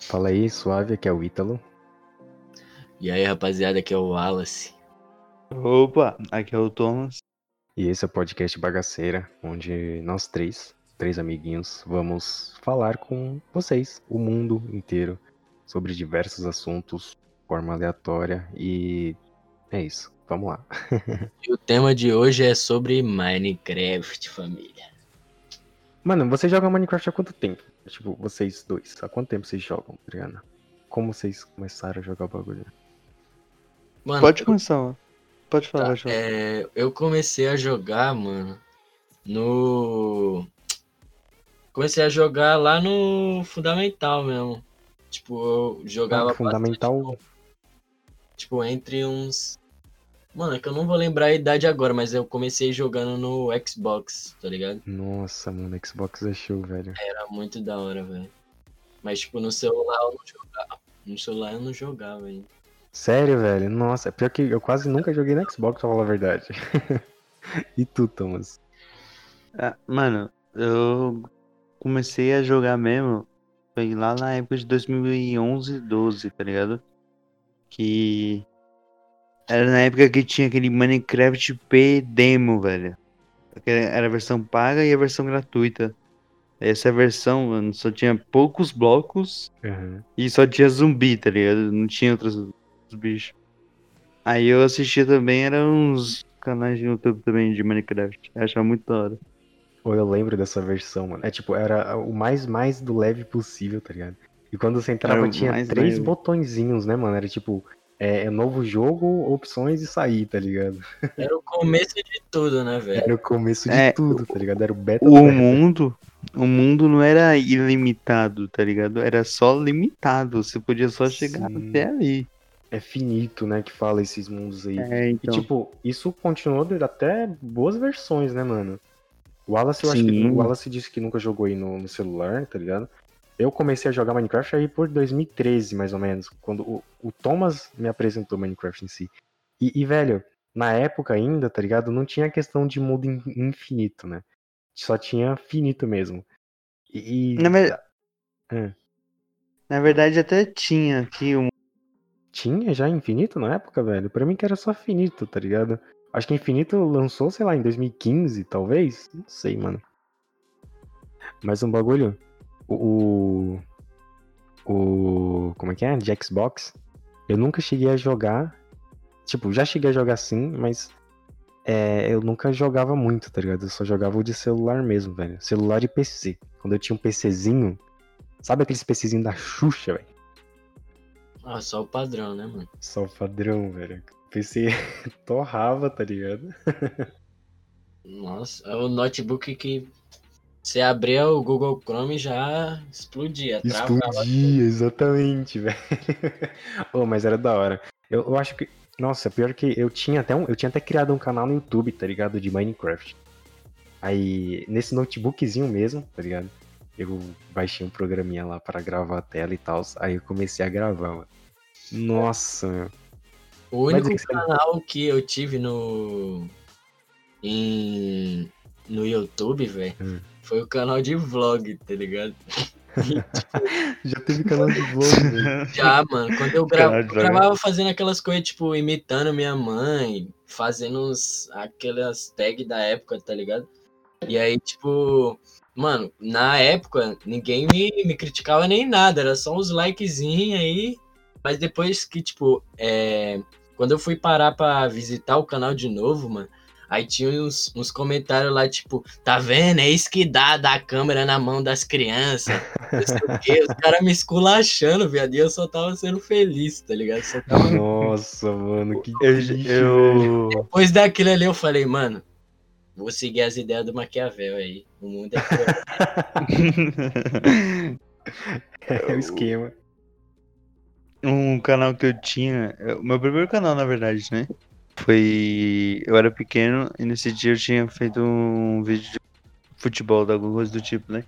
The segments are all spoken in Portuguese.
Fala aí, suave, aqui é o Ítalo. E aí, rapaziada, aqui é o Wallace. Opa, aqui é o Thomas. E esse é o podcast Bagaceira, onde nós três, três amiguinhos, vamos falar com vocês, o mundo inteiro, sobre diversos assuntos, de forma aleatória e é isso. Vamos lá. E o tema de hoje é sobre Minecraft, família. Mano, você joga Minecraft há quanto tempo? Tipo, vocês dois, há quanto tempo vocês jogam, Adriana? Como vocês começaram a jogar o bagulho? Mano, Pode começar, mano. Pode falar, tá, é, eu comecei a jogar, mano, no. Comecei a jogar lá no Fundamental mesmo. Tipo, eu jogava. Ah, fundamental. bastante, tipo, entre uns. Mano, é que eu não vou lembrar a idade agora, mas eu comecei jogando no Xbox, tá ligado? Nossa, mano, Xbox é show, velho. Era muito da hora, velho. Mas, tipo, no celular eu não jogava. No celular eu não jogava ainda. Sério, velho? Nossa, pior que eu quase nunca joguei no Xbox, pra falar a verdade. e tu, Thomas? Ah, mano, eu comecei a jogar mesmo. Foi lá na época de 2011, 12, tá ligado? Que. Era na época que tinha aquele Minecraft P demo, velho. Era a versão paga e a versão gratuita. Essa versão, mano, só tinha poucos blocos Aham. E só tinha zumbi, tá ligado? Não tinha outros bichos. Aí eu assistia também, eram uns canais de YouTube também de Minecraft. Eu achava muito da hora. Pô, eu lembro dessa versão, mano. É tipo, era o mais mais do leve possível, tá ligado? E quando você entrava Era tinha três leve. botõezinhos, né, mano? Era tipo, é, é novo jogo, opções e sair, tá ligado? Era o começo de tudo, né, velho? Era o começo de É, tudo, tá ligado? Era o beta O mundo, o mundo não era ilimitado, tá ligado? Era só limitado. Você podia só chegar Sim. até ali. É finito, né, que fala esses mundos aí. É, E, então. tipo, isso continuou até boas versões, né, mano? O Wallace, eu acho que Sim. o Wallace disse que nunca jogou aí no, no celular, tá ligado? Eu comecei a jogar Minecraft aí por 2013, mais ou menos, quando o, o Thomas me apresentou Minecraft em si. E, e, velho, na época ainda, tá ligado? Não tinha questão de mundo in- infinito, né? Só tinha finito mesmo. E, e na, ver- É. na verdade, até tinha aqui um. tinha já infinito na época, velho? Pra mim que era só finito, tá ligado? Acho que infinito lançou, sei lá, em 2015, talvez? Não sei, mano. Mas um bagulho. O. O. Como é que é? De Xbox. Eu nunca cheguei a jogar. Tipo, já cheguei a jogar sim, mas. É, eu nunca jogava muito, tá ligado? Eu só jogava o de celular mesmo, velho. Celular e PC. Quando eu tinha um PCzinho. Sabe aqueles PCzinho da Xuxa, velho? Ah, só o padrão, né, mano? Só o padrão, velho. O PC torrava, tá ligado? Nossa, é o notebook que você abria o Google Chrome e já explodia. Explodia, exatamente, velho. oh, mas era da hora. Eu, eu acho que. Nossa, pior que eu tinha até um. Eu tinha até criado um canal no YouTube, tá ligado? De Minecraft. Aí, nesse notebookzinho mesmo, tá ligado? Eu baixei um programinha lá para gravar a tela e tal. Aí eu comecei a gravar, mano. Nossa, meu. O único é que você- canal que eu tive no. Em, no YouTube, velho, Hum. Foi o canal de vlog, tá ligado? Já teve canal de vlog, velho. Já, mano, quando eu, gra- eu gravava fazendo aquelas coisas, tipo, imitando minha mãe, fazendo uns, aquelas tags da época, tá ligado? E aí, tipo, mano, na época, ninguém me, me criticava nem nada, era só uns likezinhos aí. Mas depois que, tipo, é, quando eu fui parar pra visitar o canal de novo, mano, aí tinha uns, uns comentários lá, tipo, tá vendo? É isso que dá, dar a câmera na mão das crianças. Não sei o quê. Os caras me esculachando, viado, e eu só tava sendo feliz, tá ligado? Só tava... Nossa, mano, que Eu, eu, Depois daquilo ali, eu falei, mano, vou seguir as ideias do Maquiavel aí. O mundo é cruel. É o esquema. um canal que eu tinha, é, o meu primeiro canal, na verdade, né? Foi. Eu era pequeno e nesse dia eu tinha feito um vídeo de futebol, de alguma coisa do tipo, né?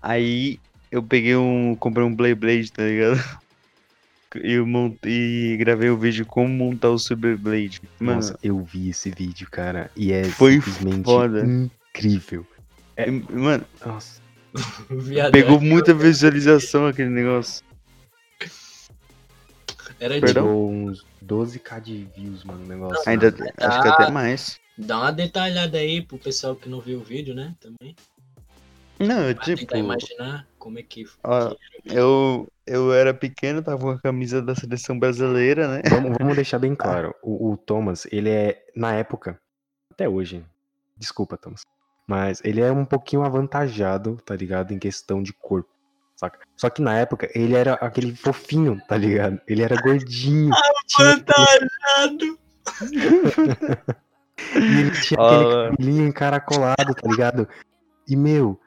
Aí eu peguei um. comprei um Play Blade, tá ligado? E, eu montei, e gravei o vídeo como montar o Super Blade. Mano, Nossa, eu vi esse vídeo, cara, e é Foi simplesmente foda. incrível. e- mano, Nossa, pegou é- muita visualização aquele negócio. Era Perdão? Uns 12k de views, mano, o negócio. Ainda, Ah. acho que até mais. Dá uma detalhada aí pro pessoal que não viu o vídeo, né? Também. Não, Pra tipo, tentar imaginar como é que. ó, eu, eu era pequeno, tava com a camisa da seleção brasileira, né? Vamos, vamos deixar bem claro. O, o Thomas, ele é, na época, até hoje, desculpa, Thomas, mas ele é um pouquinho avantajado, tá ligado? Em questão de corpo, saca? Só que na época, ele era aquele fofinho, tá ligado? Ele era gordinho. tinha- Fantajado! e ele tinha aquele cabelinho encaracolado, tá ligado? E, meu,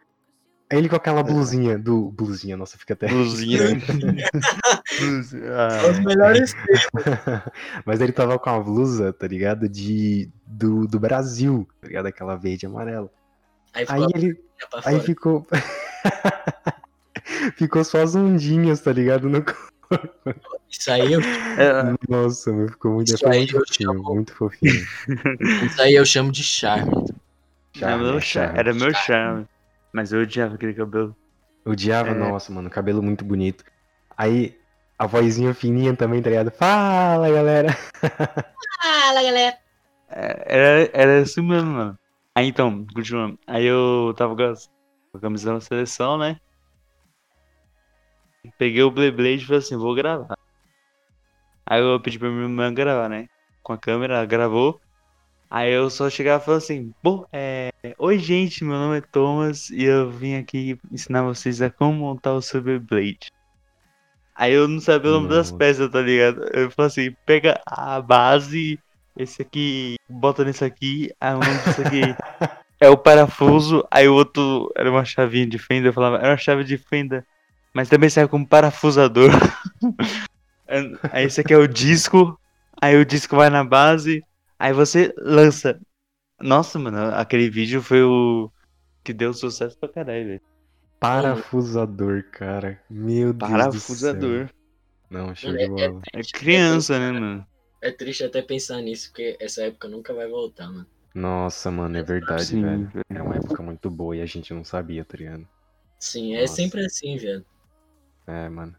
ele com aquela blusinha do... Blusinha, nossa, fica até... Blusinha. Blusinha. Os Ah, melhores Mas ele tava com a blusa, tá ligado? De, do, do Brasil, tá ligado? Aquela verde e amarela. Aí Aí ficou ele, aí ficou. Ficou só as ondinhas, tá ligado? No... Isso aí eu, é, Nossa, meu, ficou muito, Isso aí muito eu fofinho, chamo- muito fofinho. isso aí eu chamo de charme. era meu Charme, charme, charme. era meu charme. Mas eu odiava aquele cabelo. Odiava, É. nossa, mano, cabelo muito bonito. Aí, a vozinha fininha também, tá ligado? Fala, galera! Fala, galera! É, Era, era assim mesmo, mano. Aí então, continuando. Aí eu tava com as- com a camisa da seleção, né? Peguei o Beyblade e falei assim, vou gravar. Aí eu pedi pra minha irmã gravar, né? Com a câmera, ela gravou. Aí eu só chegava e falava assim, pô, é... Oi gente, meu nome é Thomas e eu vim aqui ensinar vocês a como montar o seu Beyblade. Aí eu não sabia o nome das Nossa. peças, tá ligado? Eu falei assim, pega a base, esse aqui, bota nesse aqui, aí o nome disso aqui é o parafuso, aí o outro era uma chavinha de fenda, eu falava, era uma chave de fenda, mas também serve como parafusador. aí esse aqui é o disco, aí o disco vai na base, aí você lança. Nossa, mano, aquele vídeo foi o que deu sucesso pra caralho, velho. Parafusador, cara. Meu Deus do céu. Parafusador. Não, show de é- bola. É criança, né, mano? É triste até pensar nisso, porque essa época nunca vai voltar, mano. Nossa, mano, é verdade, Sim, velho. Era uma época muito boa e a gente não sabia, tá ligado? Sim, é Nossa. sempre assim, velho. É, mano.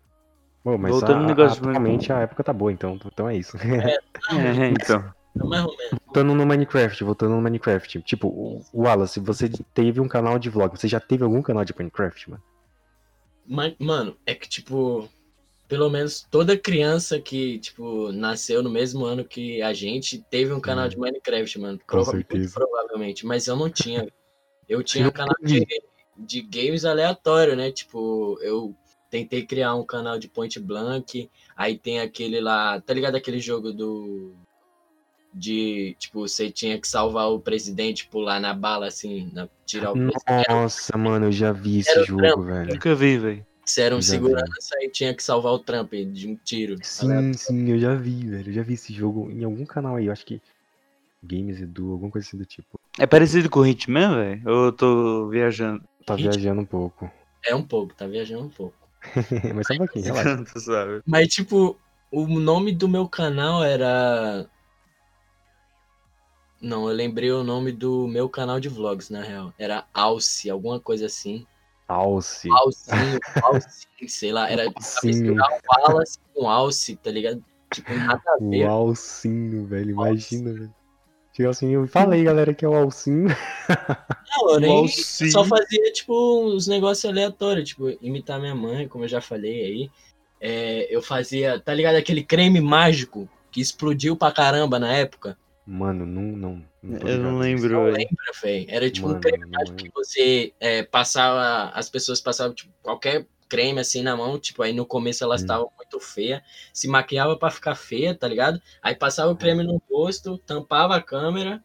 Bom, mas Voltando a, no negócio de- atualmente a época tá boa, então, então é isso. É, então. É mais ou menos. voltando no Minecraft, voltando no Minecraft. Tipo, o Wallace, você teve um canal de vlog. Você já teve algum canal de Minecraft, mano? Mas, mano, é que, tipo, pelo menos toda criança que, tipo, nasceu no mesmo ano que a gente teve um canal Hum. de Minecraft, mano. Com certeza. provavelmente. Mas eu não tinha. Eu tinha um canal de, de games aleatório, né? Tipo, eu tentei criar um canal de Point Blank. Aí tem aquele lá. Tá ligado aquele jogo do. De, tipo, você tinha que salvar o presidente, pular na bala, assim, na- tirar o presidente. Nossa, mano, eu já vi esse jogo, trampo. velho. Nunca vi, velho. Você era um Já vi. segurança e tinha que salvar o Trump de um tiro. Sim, sim, eu já vi, velho. Eu já vi esse jogo em algum canal aí, eu acho que Games Edu, alguma coisa assim do tipo. É parecido com o Hitman, velho? Ou eu tô viajando? Tá Ritmo. viajando um pouco. É um pouco, tá viajando um pouco. Mas só um pouquinho, relaxa. sabe. Mas, tipo, o nome do meu canal era. Não, eu lembrei o nome do meu canal de vlogs, na real. Era Alce, alguma coisa assim. Alce. Alcinho, Alcinho, sei lá. Era misturar o Wallace com Alce, tá ligado? Tipo, nada a ver. O Alcinho, velho. Imagina, velho. Chega assim, eu falei, galera, que é o Alcinho. Não, eu nem Alcinho. só fazia, tipo, uns negócios aleatórios, tipo, imitar minha mãe, como eu já falei aí. É, eu fazia, tá ligado? Aquele creme mágico que explodiu pra caramba na época. Mano, não, não. não Eu não lembro, Não lembra? Era tipo um Mano, creme não mágico que você é, passava, as pessoas passavam tipo, qualquer creme assim na mão, tipo, aí no começo elas Hum. estavam muito feias, se maquiava pra ficar feia, tá ligado? Aí passava o creme no rosto, tampava a câmera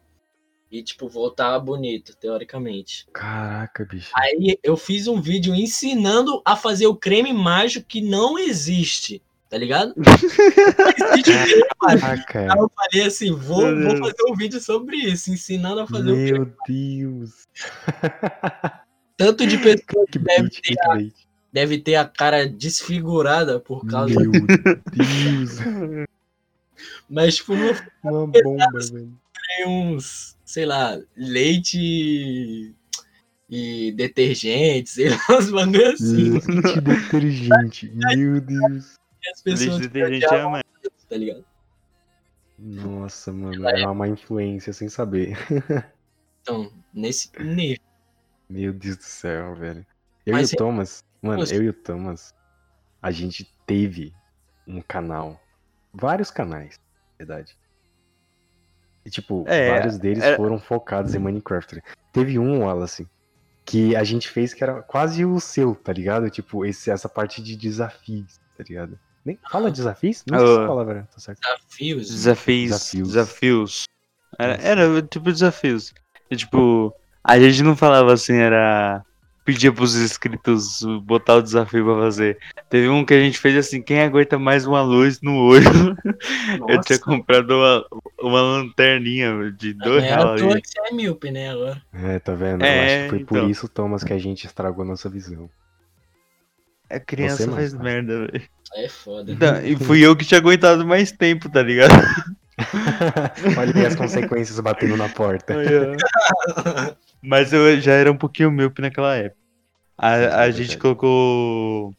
e, tipo, voltava bonito, teoricamente. Caraca, bicho. Aí eu fiz um vídeo ensinando a fazer o creme mágico que não existe, tá ligado? Caraca. Aí eu falei assim, vou, Meu vou fazer um vídeo sobre isso, ensinando a fazer o creme. Meu Deus. Tanto de pessoa que deve Clickbait, ter. Deve ter a cara desfigurada por causa. Meu Deus. Mas, tipo, não Uma bomba, velho. tem uns, sei lá, leite e, e detergente, sei lá, uns bagulho assim. Leite detergente. Meu Deus. que as pessoas Leite detergente é mais. tá ligado? Nossa, mano, era uma influência sem saber. Então, nesse nível. Meu Deus do céu, velho. Eu Mas e o é- Thomas, mano, eu e o Thomas, a gente teve um canal, vários canais, na verdade. E, tipo, É, vários deles era- foram focados em Minecraft. Teve um, Wallace, que a gente fez que era quase o seu, tá ligado? Tipo, esse, essa parte de desafios, tá ligado? Nem fala desafios? Não sei se Ah. palavra tá certo. Desafios. Desafios. Desafios. Desafios. Era, era tipo desafios. E, tipo, a gente não falava assim, era. Pedia pros inscritos botar o desafio pra fazer. Teve um que a gente fez assim, quem aguenta mais uma luz no olho? Eu tinha comprado uma, uma lanterninha de Não dois é à reais. toa que você é míope, né, agora. É, tá vendo? Eu É, acho que foi por então. isso, Thomas, que a gente estragou a nossa visão. A criança Você não, faz merda, velho. É foda. Então, E fui eu que tinha aguentado mais tempo, tá ligado? Olha aí as consequências batendo na porta. Mas eu já era um pouquinho míope naquela época. A, a é gente colocou.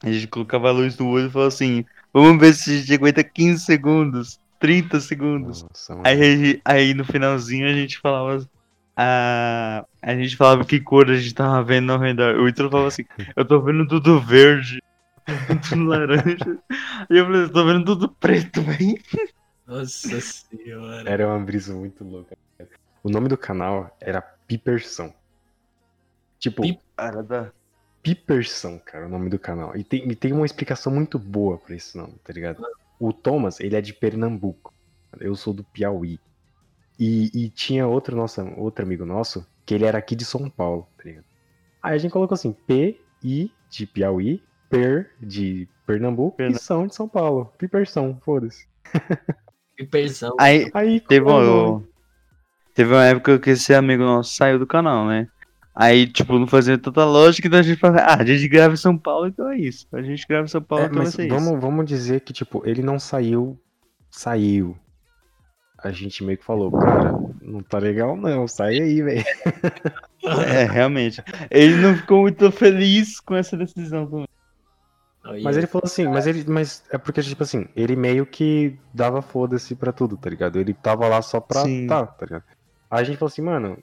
A gente colocava a luz no olho e falou assim: vamos ver se a gente aguenta 15 segundos, 30 segundos. Nossa. Aí, aí no finalzinho a gente falava. A, a gente falava que cor a gente tava vendo ao redor. O Ítalo falava assim: eu tô vendo tudo verde, tudo laranja. E eu falei: eu tô vendo tudo preto, velho. Nossa senhora. Era uma brisa muito louca. O nome do canal era Pipersão. Tipo, Pi- Cara, dá. Pipersão, cara, o nome do canal. E tem, e tem uma explicação muito boa pra esse nome, tá ligado? O Thomas, ele é de Pernambuco. Eu sou do Piauí. E, e tinha outro, nosso, outro amigo nosso, que ele era aqui de São Paulo, tá ligado? Aí a gente colocou assim, P, I de Piauí, Per de Pernambuco Perna- e São de São Paulo. Pipersão, foda-se. Piperzão. Aí, Aí Teve, um, teve uma época que esse amigo nosso saiu do canal, né? Aí, tipo, não fazia tanta lógica, então a gente falava, ah, a gente grava em São Paulo, então é isso. A gente grava em São Paulo, É, então vai mas ser isso. vamos, vamos dizer que, tipo, ele não saiu, saiu. A gente meio que falou, cara, não tá legal não, sai aí, velho. É, realmente. Ele não ficou muito feliz com essa decisão também. Mas ele falou assim, mas ele, mas é porque, tipo assim, ele meio que dava foda-se pra tudo, tá ligado? Ele tava lá só pra Sim. tá, tá ligado? Aí a gente falou assim, mano,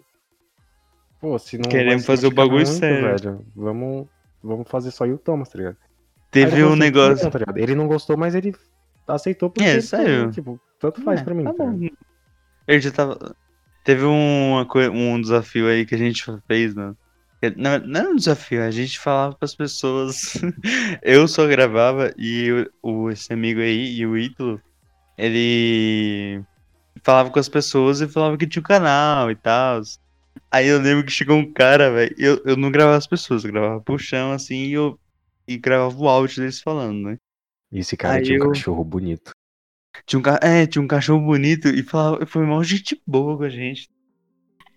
pô, se não Queremos fazer o bagulho muito, sério. velho, vamos, vamos fazer só o Thomas, tá ligado? Teve um negócio. "Não", tá? Ele não gostou, mas ele aceitou porque, É, sério? falou, tipo, tanto faz É, pra mim, tá tá bom. Ele já tava. Teve uma, um desafio aí que a gente fez, né? Que- Não, não era um desafio, a gente falava pras pessoas. Eu só gravava e o, o- esse amigo aí e o Ítalo, ele falava com as pessoas e falava que tinha um canal e tal. Aí eu lembro que chegou um cara, velho. Eu, eu não gravava as pessoas, eu gravava pro chão assim e eu e gravava o áudio deles falando, né? E esse cara Aí tinha um eu- cachorro bonito. Tinha um, ca... é, tinha um cachorro bonito e falava, foi uma gente boa com a gente.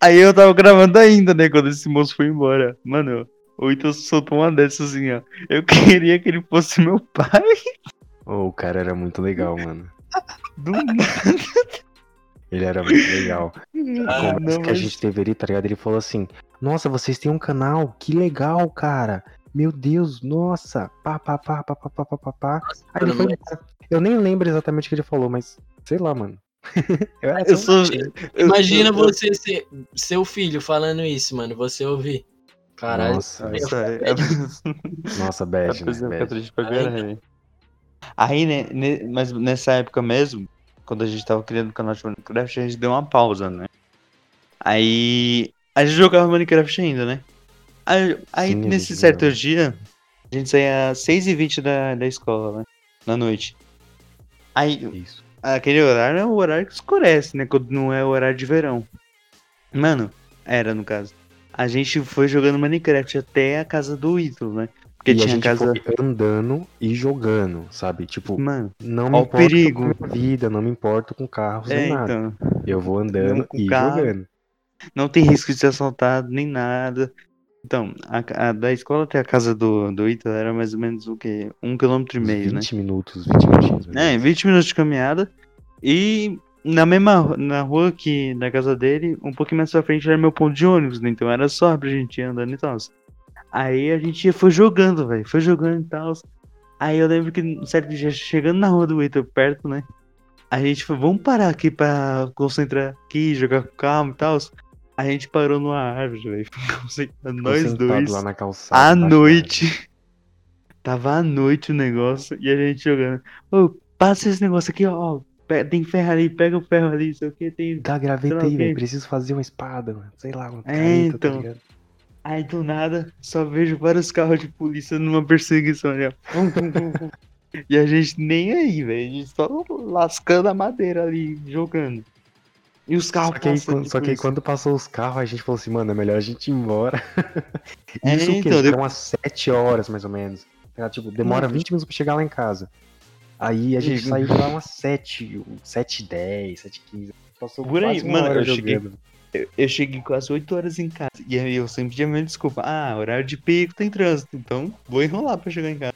Aí eu tava gravando ainda, né, quando esse moço foi embora. Mano, o Ito soltou uma dessas assim, ó. Eu queria que ele fosse meu pai. Oh, o cara era muito legal, mano. Do nada. Ele era muito legal. Ah, conversa não, que a mas- gente teve ali, tá ligado? Ele falou assim: Nossa, vocês têm um canal, que legal, cara. Meu Deus, nossa. Pá, pá, pá, pá, pá, pá, pá, pá, pá. Aí ele foi. Eu nem lembro exatamente o que ele falou, mas sei lá, mano. eu Eu sou. eu- Imagina eu- você ser seu filho falando isso, mano. Você ouvir. Caralho. Nossa, Nossa, é- nossa, A bad, né? fica Bad. Aí, né, ne- mas nessa época mesmo, quando a gente tava criando o canal de Minecraft, a gente deu uma pausa, né? Aí a gente jogava Minecraft ainda, né? Aí, aí Sim, nesse certo jogava. dia, a gente saía às 6h20 da, da escola, né? Na noite. Aí, Isso. aquele horário é o horário que escurece, né? Quando não é o horário de verão. Mano, era no caso. A gente foi jogando Minecraft até a casa do Ítalo, né? Porque e a tinha gente casa. andando e jogando, sabe? Tipo, Mano, não me importo perigo. com a vida, não me importo com carros é, nem nada. então. Eu vou andando e carro. jogando. Não tem risco de ser assaltado, nem nada. Então, a, a da escola até a casa do, do Ítalo era mais ou menos o quê? Um quilômetro e meio, 20 minutos, 20 minutinhos. né? né? É, 20 minutos de caminhada. E na mesma na rua que da casa dele, um pouquinho mais pra frente era meu ponto de ônibus, né? Então era só pra gente ir andando e tal. Aí a gente foi jogando, velho. Foi jogando e tal. Aí eu lembro que certo dia, chegando na rua do Heitor, perto, né? A gente falou, vamos parar aqui pra concentrar aqui, jogar com calma e tal. A gente parou numa árvore, velho. Nós dois. lá na calçada. À noite. Tava à noite o negócio e a gente jogando. Ô, passa esse negócio aqui, ó. Tem ferro ali, pega o ferro ali, sei o que, tem. Dá graveta aí, velho. Preciso fazer uma espada, mano. Sei lá, uma É, caneta, tá então. ligado? Aí do nada, só vejo vários carros de polícia numa perseguição vum. E a gente nem aí, velho. A gente só lascando a madeira ali, jogando. E os carros Só que, aí, quando, só que aí quando passou os carros, a gente falou assim, mano, é melhor a gente ir embora. É, Isso quê? então, Foram depois- umas 7 horas, mais ou menos. Tipo, demora Mano. 20 minutos pra chegar lá em casa. Aí a gente Uhum. saiu lá umas 7, 7 10, 7 15. Passou Por aí, mano, eu cheguei- jogando. Eu, eu cheguei quase 8 horas em casa. E aí eu sempre tinha minha desculpa. Ah, horário de pico tem trânsito. Então vou enrolar pra chegar em casa.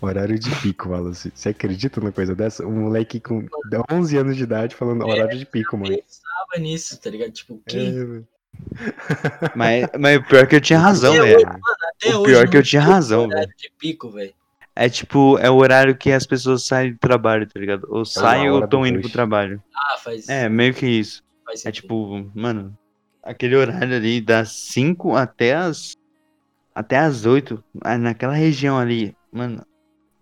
Horário de pico, Wallace. Você acredita numa coisa dessa? Um moleque com 11 anos de idade falando horário de pico, mano. pensava nisso, tá ligado? Tipo, É, que velho. Mas, mas o pior é que eu tinha razão, Até velho. até o hoje pior é não que eu tinha razão, horário de pico, velho. É tipo, é o horário que as pessoas saem do trabalho, tá ligado? Ou saem ou estão indo pro trabalho. Ah, faz. É, meio que isso. Faz É tipo, mano, aquele horário ali das 5 até as. Até as 8. ah, Naquela região ali, mano.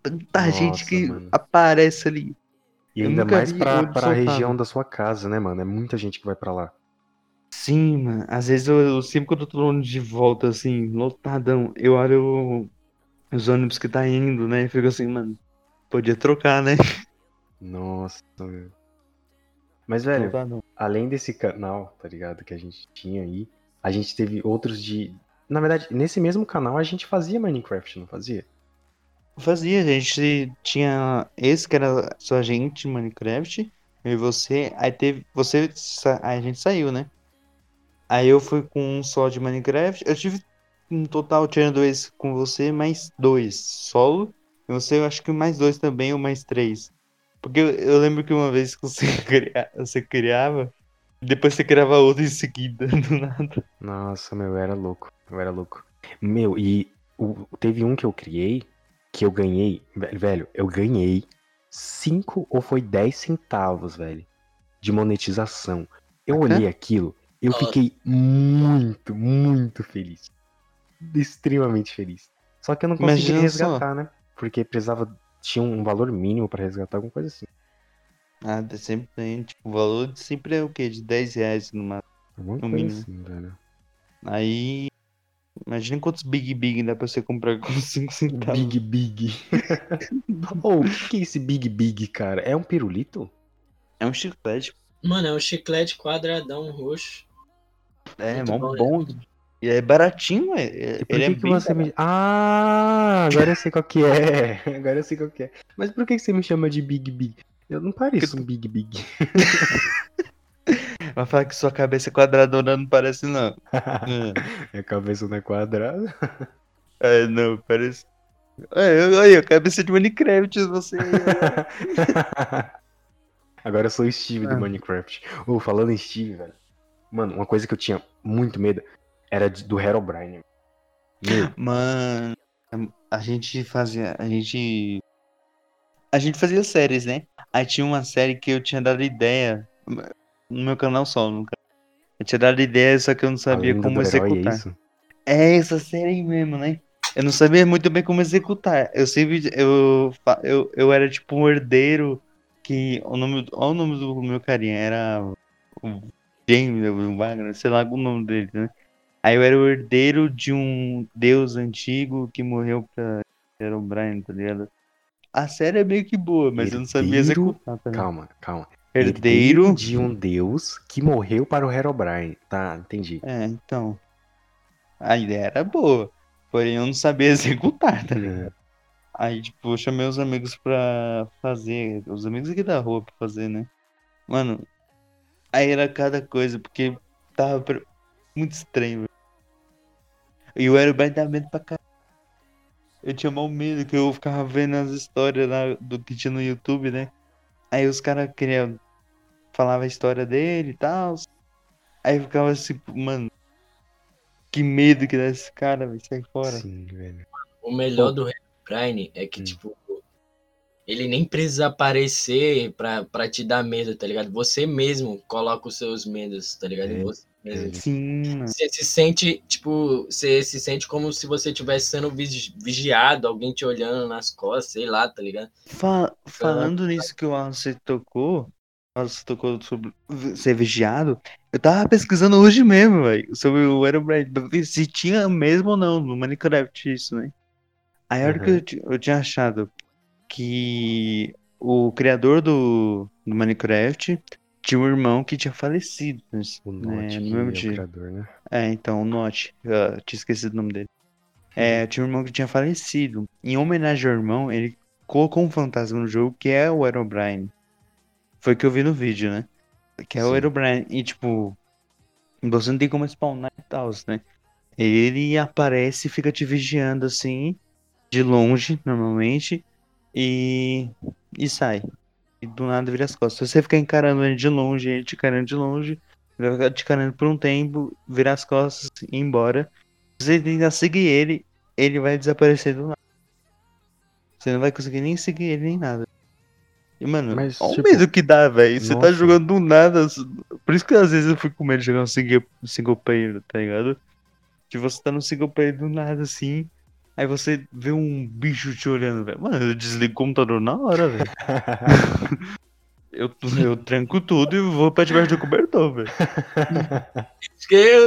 Tanta Nossa, gente que mano. aparece ali. E Eu ainda mais pra, pra soltava. região da sua casa, né, mano? É muita gente que vai pra lá. Sim, mano. Às vezes eu, eu sempre quando eu tô indo de volta, assim, lotadão, eu olho os ônibus que tá indo, né? E fico assim, mano, podia trocar, né? Nossa, velho. Mas, velho, Lotadão. Além desse canal, tá ligado? Que a gente tinha aí, a gente teve outros de. Na verdade, nesse mesmo canal a gente fazia Minecraft, não fazia? Fazia, a gente tinha esse que era só a gente, Minecraft, e você, aí teve, você, aí a gente saiu, né? Aí eu fui com um só de Minecraft, eu tive um total, tirando esse com você, mais dois solo, e você eu acho que mais dois também, ou mais três. Porque eu, eu lembro que uma vez que você, cria- você criava, depois você criava outro em seguida, do nada. Nossa, meu, eu era louco. Eu era louco. Meu, e o- teve um que eu criei que eu ganhei. Velho, eu ganhei 5 ou foi 10 centavos, velho, de monetização. Eu olhei aquilo, eu Nossa. fiquei muito, muito feliz. Extremamente feliz. Só que eu não consegui Imagina só. resgatar, né? Porque precisava. Tinha um valor mínimo pra resgatar, alguma coisa assim. Ah, sempre tem, tipo, o valor sempre é o quê? De 10 reais no máximo. Alguma No mínimo. assim, velho. Aí. Imagina quantos Big Big dá pra você comprar com 5 centavos. Big Big. oh, o que que é esse Big Big, cara? É um pirulito? É um chiclete. Mano, é um chiclete quadradão roxo. É, Muito mó bom, bom. E é baratinho, é. E por que, é que você barato. me. Ah, agora eu sei qual que é. Agora eu sei qual que é. Mas por que que você me chama de Big Big? Eu não pareço um Big Big. Vai falar que sua cabeça quadradona não parece, não. A cabeça não é quadrada. É, é, não, parece. É, olha, cabeça de Minecraft, você. ó. Agora eu sou o Steve Ah. do Minecraft. Ô, falando em Steve, velho. Mano, uma coisa que eu tinha muito medo era do Herobrine. Meu, Mano, a gente fazia. A gente. A gente fazia séries, né? Aí tinha uma série que eu tinha dado ideia. No meu canal só, canal. Eu tinha dado ideia, só que eu não sabia como herói, executar. é isso? É essa série mesmo, né? Eu não sabia muito bem como executar. Eu sempre. Eu, eu, eu era tipo um herdeiro que. O nome, olha o nome do meu carinha. Era. O James, o Wagner, sei lá o nome dele, né? Aí eu era o herdeiro de um deus antigo que morreu pra. Era o Brian, tá ligado? A série é meio que boa, mas eu não sabia Herdeiro? executar, tá? Calma, calma. Herdeiro. de um deus que morreu para o Herobrine. Tá, entendi. É, então. A ideia era boa. Porém, eu não sabia executar, tá ligado? É. Aí, tipo, eu chamei os amigos pra fazer. Os amigos aqui da rua pra fazer, né? Mano, aí era cada coisa, porque tava muito estranho, velho. Eu era bem da medo pra caralho. Eu tinha mal medo, que eu ficava vendo as histórias lá do que tinha no YouTube, né? Aí os caras queriam. Falava a história dele e tal. Aí eu ficava assim, mano. Que medo que dá esse cara, velho. Sai fora. Sim, velho. O melhor do Herobrine é que, Hum. tipo, ele nem precisa aparecer pra, pra te dar medo, tá ligado? Você mesmo coloca os seus medos, tá ligado? É, Você. Sim. Você se sente, tipo, você se sente como se você estivesse sendo vigi- vigiado, alguém te olhando nas costas, sei lá, tá ligado? Fa- falando nisso que o Wallace tocou, o Wallace tocou sobre ser vigiado, eu tava pesquisando hoje mesmo, velho, sobre o Herobrine, pra ver se tinha mesmo ou não no Minecraft isso, né? Aí a hora que Uhum. eu, ti- eu tinha achado que o criador do, do Minecraft tinha um irmão que tinha falecido, né, O né, Note no que mesmo é o dia. criador, né? É, então, o Notch, eu tinha esquecido o nome dele. É, tinha um irmão que tinha falecido. Em homenagem ao irmão, ele colocou um fantasma no jogo que é o Herobrine. Foi o que eu vi no vídeo, né? Que é o Sim. Herobrine. E, tipo, você não tem como spawnar e tal, né? Ele aparece e fica te vigiando assim, de longe, normalmente, e, e sai. E do nada vira as costas. Se você ficar encarando ele de longe, ele te encarando de longe, ele vai ficar te encarando por um tempo, virar as costas e ir embora. Se você tentar seguir ele, ele vai desaparecer do nada. Você não vai conseguir nem seguir ele nem nada. E, mano, Mas, olha tipo, o medo que dá, velho. Você tá jogando do nada. Por isso que às vezes eu fico com medo de jogar um single, single player, tá ligado? Que você tá no single player do nada assim. Aí você vê um bicho te olhando, velho. Mano, eu desligo o computador na hora, velho. Eu, eu tranco tudo e vou pra debaixo do cobertor, velho.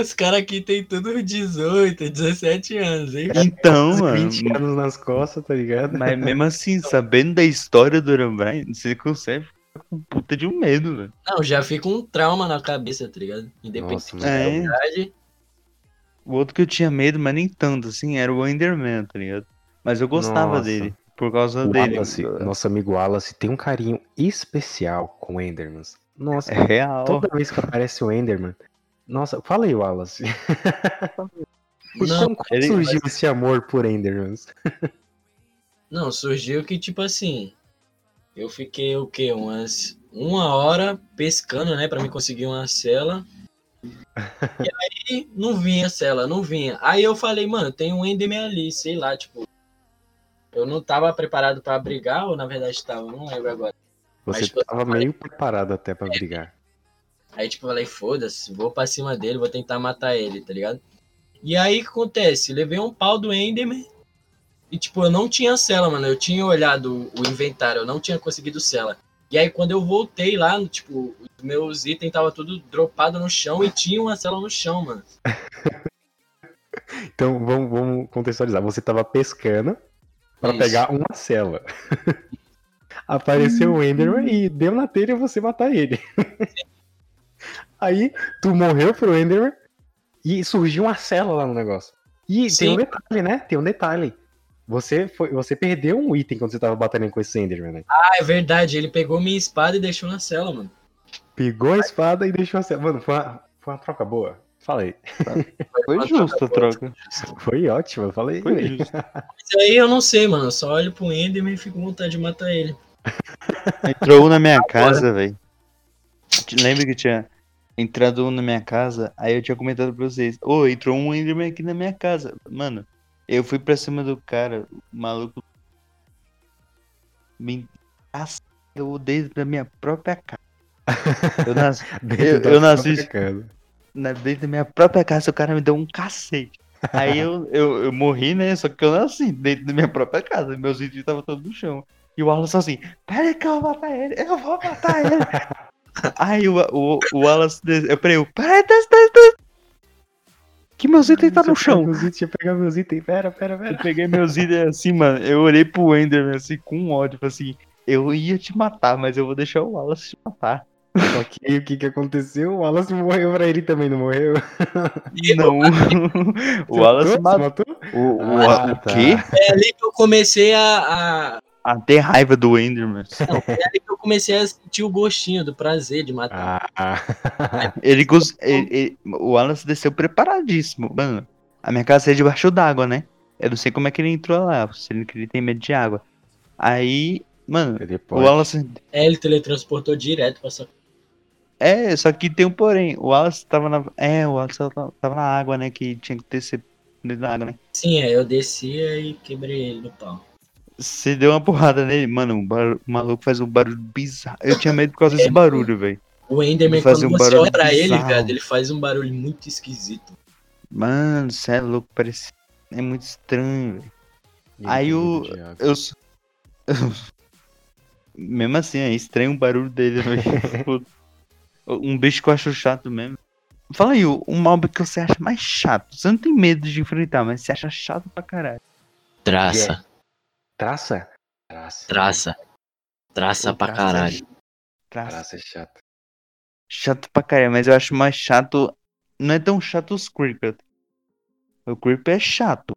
Os caras aqui tem tudo 18, 17 anos, hein? Então, mano. 20 anos nas costas, tá ligado? Mas mesmo assim, sabendo da história do Herobrine, você consegue ficar com puta de um medo, velho. Não, já fica um trauma na cabeça, tá ligado? Independente Nossa, da É. idade. O outro que eu tinha medo, mas nem tanto, assim, era o Enderman, tá ligado? Mas eu gostava Nossa. dele, por causa O dele. Wallace, nosso amigo Wallace, tem um carinho especial com Endermans. Nossa, É real. toda vez que aparece o Enderman. Nossa, fala aí, Wallace. Por Não, como, ele- surgiu esse amor por Endermans? Não, surgiu que, tipo assim, eu fiquei o quê? Umas uma hora pescando, né, pra me conseguir uma cela. E aí não vinha cela, não vinha. Aí eu falei, mano, tem um Enderman ali, sei lá, tipo. Eu não tava preparado pra brigar, ou na verdade tava, não lembro agora. Você Mas, tipo, tava meio preparado até pra brigar. Aí, tipo, eu falei, foda-se, vou pra cima dele, vou tentar matar ele, tá ligado? E aí, o que acontece? Levei um pau do Enderman. E, tipo, eu não tinha cela, mano. Eu tinha olhado o inventário, eu não tinha conseguido cela. E aí, quando eu voltei lá, tipo, os meus itens tava tudo dropado no chão e tinha uma cela no chão, mano. Então vamos, vamos contextualizar. Você tava pescando Isso. pegar uma cela. Apareceu o Enderman e deu na telha você matar ele. Aí tu morreu pro Enderman e surgiu uma cela lá no negócio. E tem Sim. um detalhe, né? Tem um detalhe. Você, foi, você perdeu um item quando você tava batalhando com esse Enderman, né? Ah, é verdade, ele pegou minha espada e deixou na cela, mano. Pegou a espada e deixou a cela. Mano, foi uma, foi uma troca boa. Falei. Foi justo a troca. Foi ótimo, eu falei. Foi velho. justo. Mas aí eu não sei, mano. Eu só olho pro Enderman e fico com vontade de matar ele. Entrou um na minha casa, velho. Lembra que tinha entrado um na minha casa? Aí eu tinha comentado pra vocês: Ô, entrou um Enderman aqui na minha casa. Mano, eu fui pra cima do cara, o maluco. Me cascou dentro da minha própria casa. Eu nasci, Eu- eu nasci- na- dentro da minha própria casa, o cara me deu um cacete. Aí eu, eu, eu morri, né? Só que eu nasci dentro da minha própria casa. Meus itens estavam todos no chão. E o Wallace assim, peraí que eu vou matar ele, eu vou matar ele. Aí o, o, o Wallace, eu falei, peraí, desce, desce, desce. Que meus itens tá no eu chão. Meus itens, deixa eu pegar meus itens. Pera, pera, Eu pera. peguei meus itens assim, mano. Eu olhei pro Enderman assim, com ódio. Falei assim, eu ia te matar, mas eu vou deixar o Wallace te matar. Só que o que, que aconteceu? O Wallace morreu pra ele também, não morreu? Não. o Wallace matou? matou. O, o, Ah, o tá. quê? É ali que eu comecei a, a- A ter raiva do Enderman. É ali que eu comecei a sentir o gostinho do prazer de matar. Ah, Ele, ele- ele- o Wallace desceu preparadíssimo. Mano, a minha casa é debaixo d'água, né? Eu não sei como é que ele entrou lá, se ele, que ele tem medo de água. Aí, mano, o. Wallace. É, ele teletransportou direto pra sua. É, só que tem um porém. O Wallace tava na. É, o Wallace tava, na água, né? Que tinha que descer dentro da água, né? Sim, é, eu descia e quebrei ele no pau. Você deu uma porrada nele, mano, o, barulho- o maluco faz um barulho bizarro. Eu tinha medo por causa desse É, barulho, velho. O Enderman, quando um você barulho olha pra ele, velho, ele faz um barulho muito esquisito. Mano, cê é louco, parece. É muito estranho, velho. Aí tem o-. Eu. s- mesmo assim, é estranho o barulho dele, velho. Um bicho que eu acho chato mesmo. Fala aí, o- um mob que você acha mais chato. Você não tem medo de enfrentar, mas você acha chato pra caralho. Traça, Traça? Traça. traça. Traça Pô, pra traça é caralho. Traça. Traça é chato. Chato pra caralho, mas eu acho mais chato. Não é tão chato os Creeper. O Creeper é chato,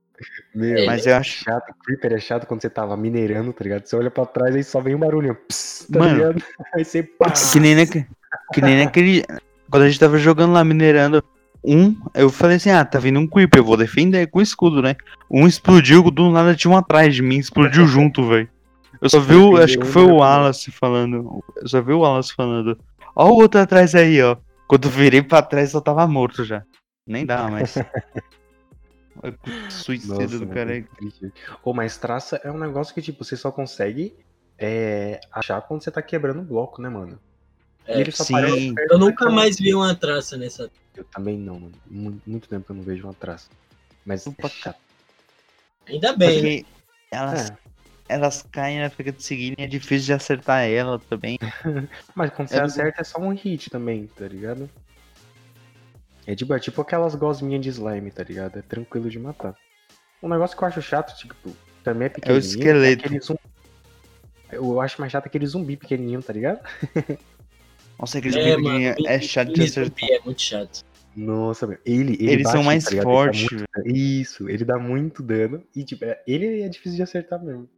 Meu, É, mas eu acho. chato. Creeper é chato quando você tava minerando, tá ligado? Você olha pra trás e só vem um barulho. Pss, tá Mano. ligado? Aí você pá. Que nem, naque- que nem naquele. Quando a gente tava jogando lá, minerando. Um, eu falei assim: ah, tá vindo um Creeper, eu vou defender com escudo, né? Um explodiu, do nada tinha um atrás de mim, explodiu junto, velho. Eu só vi o. Acho que foi o Wallace falando. Eu só vi o Wallace falando. Ó o outro atrás aí, ó. Quando eu virei pra trás, eu tava morto já. Nem dá que Suicídio Nossa, do mano, cara aí. que triste. Ô, mas traça é um negócio que, tipo, você só consegue é, achar quando você tá quebrando o bloco, né, mano? É, ele só sim. Eu nunca mais vi uma traça nessa. Eu também não, mano. Muito, muito tempo que eu não vejo uma traça. Mas Opa, é chato. Ainda bem, né? Porque elas, É, elas caem, ela fica te seguindo e é difícil de acertar ela também. mas quando você É, acerta é só um hit também, tá ligado? É tipo, é tipo aquelas gosminhas de slime, tá ligado? É tranquilo de matar. Um negócio que eu acho chato, tipo, também é pequenininho. esqueleto. aquele zum- Eu acho mais chato aquele zumbi pequenininho, tá ligado? Nossa, aqueles É, é, mano. é chato de acertar. é muito chato. Nossa, meu. Ele, ele Eles são bate, mais tá? Ele dá fortes. Isso, ele dá muito dano. E, tipo, é- ele é difícil de acertar mesmo.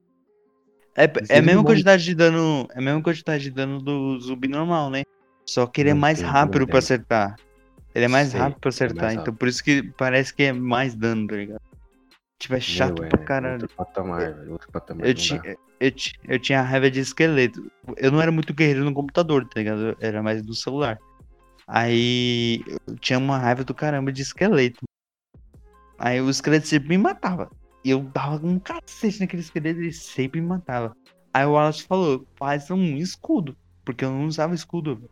É, é a mesma quantidade de dano. É a mesma quantidade de dano do zumbi normal, né? Só que ele é Não mais rápido pra acertar. Ele é mais Sei, rápido pra é acertar. mais então por isso que parece que é mais dano, tá ligado? Tipo, é chato Meu, pra é caralho. Outro patamar, velho. Outro patamar. Eu, ti, eu, ti, eu tinha raiva de esqueleto. Eu não era muito guerreiro no computador, tá ligado? Eu era mais do celular. Aí eu tinha uma raiva do caramba de esqueleto. Aí o esqueleto sempre me matava. E eu dava um cacete naquele esqueleto e ele sempre me matava. Aí o Wallace falou, faz um escudo. Porque eu não usava escudo.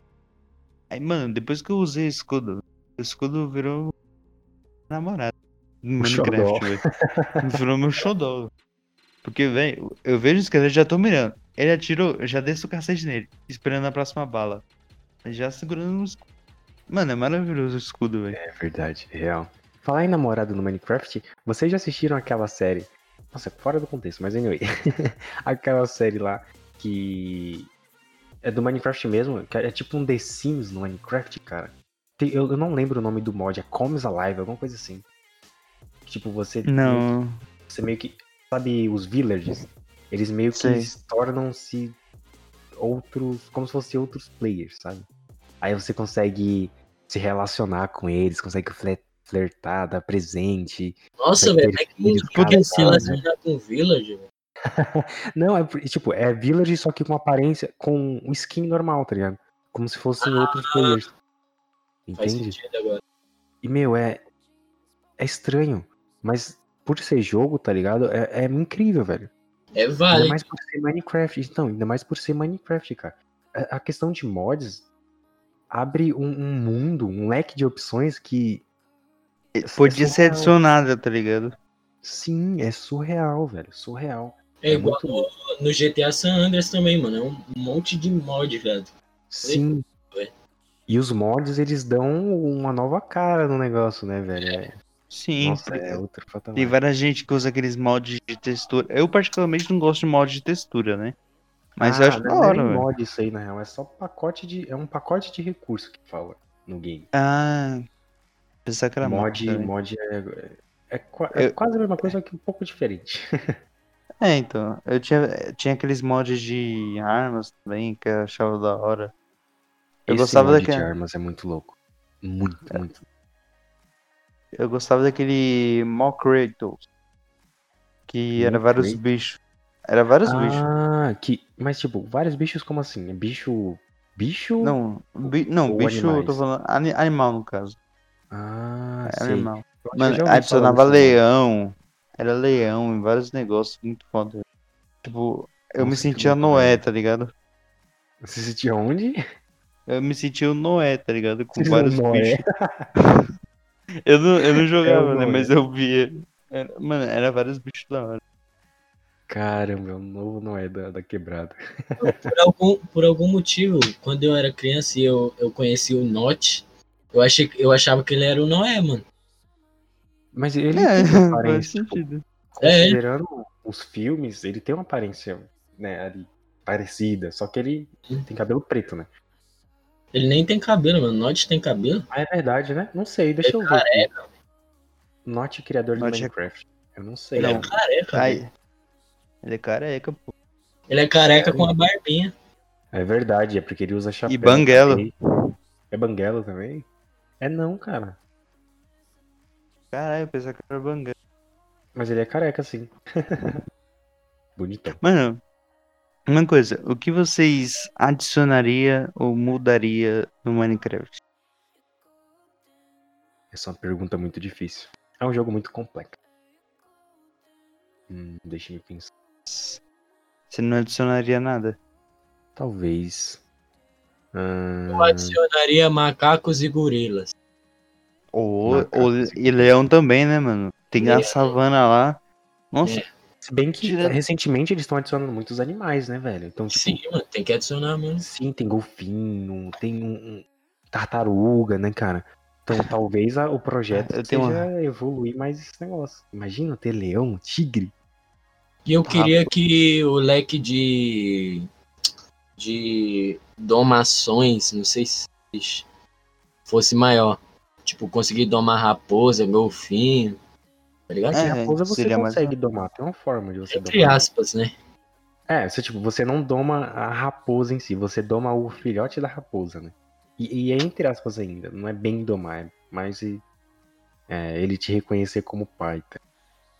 Aí, mano, depois que eu usei escudo, o escudo virou namorado. No. Minecraft, velho. Virou meu xodó. Porque, velho, eu vejo o esqueleto e já tô mirando. Ele atirou, eu já desço o cacete nele, esperando a próxima bala. Já segurando escudo. Mano, é maravilhoso o escudo, velho. É verdade, real. Falar em namorado no Minecraft, vocês já assistiram aquela série? Nossa, fora do contexto, mas anyway. aquela série lá que é do Minecraft mesmo, que é tipo um The Sims no Minecraft, cara. Tem- eu, eu não lembro o nome do mod, é Comes Alive, alguma coisa assim. Tipo, você, Não. você meio que. Sabe, os villagers? Eles meio que Sei. tornam-se outros. como se fossem outros players, sabe? Aí você consegue se relacionar com eles, consegue fle- flertar, dar presente. Nossa, velho, é que quer se né? relacionar com Village, velho? Não, é tipo, é village só que com aparência, com um skin normal, tá ligado? Como se fossem outros players. Faz Entende? sentido agora. E, meu, é. É estranho. Mas por ser jogo, tá ligado? É, é incrível, velho. É Ainda válido. mais por ser Minecraft. Então, ainda mais por ser Minecraft, cara. A, a questão de mods abre um, um mundo, um leque de opções que. é Podia ser adicionada, tá ligado? Sim, é surreal, velho. Surreal. É é igual muito no, GTA San Andreas também, mano. É um monte de mod, velho. Sim. E os mods, eles dão uma nova cara no negócio, né, velho? É- Sim. Nossa, é outro patamar. Tem várias gente que usa aqueles mods de textura. Eu particularmente não gosto de mod de textura, né? Mas eu Ah, acho da é hora, velho. mod isso aí, na real. É só pacote de. É um pacote de recurso que fala no game. Ah. Pensar que era mod, também. mod é, é, qua- é Eu- quase a mesma coisa, só que um pouco diferente. É, então. Eu tinha, eu tinha aqueles mods de armas também que eu achava da hora. Eu Esse gostava mod daquele. de armas é muito louco. Muito, muito. Eu gostava daquele Mock Kratos. Que era vários bichos. Era vários bichos. Ah, que. Mas tipo, vários bichos como assim? É Bicho. Bicho? Não, bi- não bicho, eu tô animais? falando. ani- animal, no caso. Ah, É sei. animal. Mano, adicionava leão. Era leão em vários negócios. Muito foda. Tipo, eu me sentia Noé, tá ligado? Você sentia onde? Eu me sentia o Noé, tá ligado? Com Você vários bichos. Eu não, eu não jogava, né? Noé. Mas eu via. Era- mano, era vários bichos da hora. Caramba, é o novo Noé da, da quebrada. Por algum, por algum motivo, quando eu era criança e eu, eu conheci o Notch, eu, achei, eu achava que ele era o Noé, mano. Mas ele É, tem uma faz aparência, tipo, sentido. É. considerando os filmes, ele tem uma aparência, né, ali, parecida, só que ele tem cabelo preto, né? Ele nem tem cabelo, mano. Notch tem cabelo? Ah, é verdade, né? Não sei, deixa eu ver. aqui. Not criador de Notch é- Minecraft. Eu não sei. Ele Não. é careca. Ai, ele é careca, pô. Ele é careca com a barbinha. É verdade, é porque ele usa chapéu. banguela. também. É banguela também? É não, cara. Caralho, eu pensava que era banga. Mas ele é careca, sim. Bonitão. Mano, uma coisa, o que vocês adicionaria ou mudaria no Minecraft? Essa é uma pergunta muito difícil. É um jogo muito complexo. Hum, deixa eu pensar. Você não adicionaria nada? Talvez. Eu Ah, adicionaria macacos e gorilas. Ou, ou e leão também, né, mano? Tem a Leão. savana lá. Nossa, É. se bem que Tira- recentemente eles estão adicionando muitos animais, né, velho? Então, tipo, Sim, mano, tem que adicionar, mano. Sim, tem golfinho, tem um, um tartaruga, né, cara? Então talvez a- o projeto Eu seja tenho evoluir mais esse negócio. Imagina ter leão, tigre. E eu queria que o leque de. de domações, não sei se fosse maior. Tipo, conseguir domar raposa, golfinho. Tá ligado? É, a raposa você seria mais consegue domar, tem uma forma de você Entre domar. aspas, né? É, você, tipo, você não doma a raposa em si, você doma o filhote da raposa, né? E, e é entre aspas ainda, não é bem domar, é mais e- é, ele te reconhecer como pai, tá?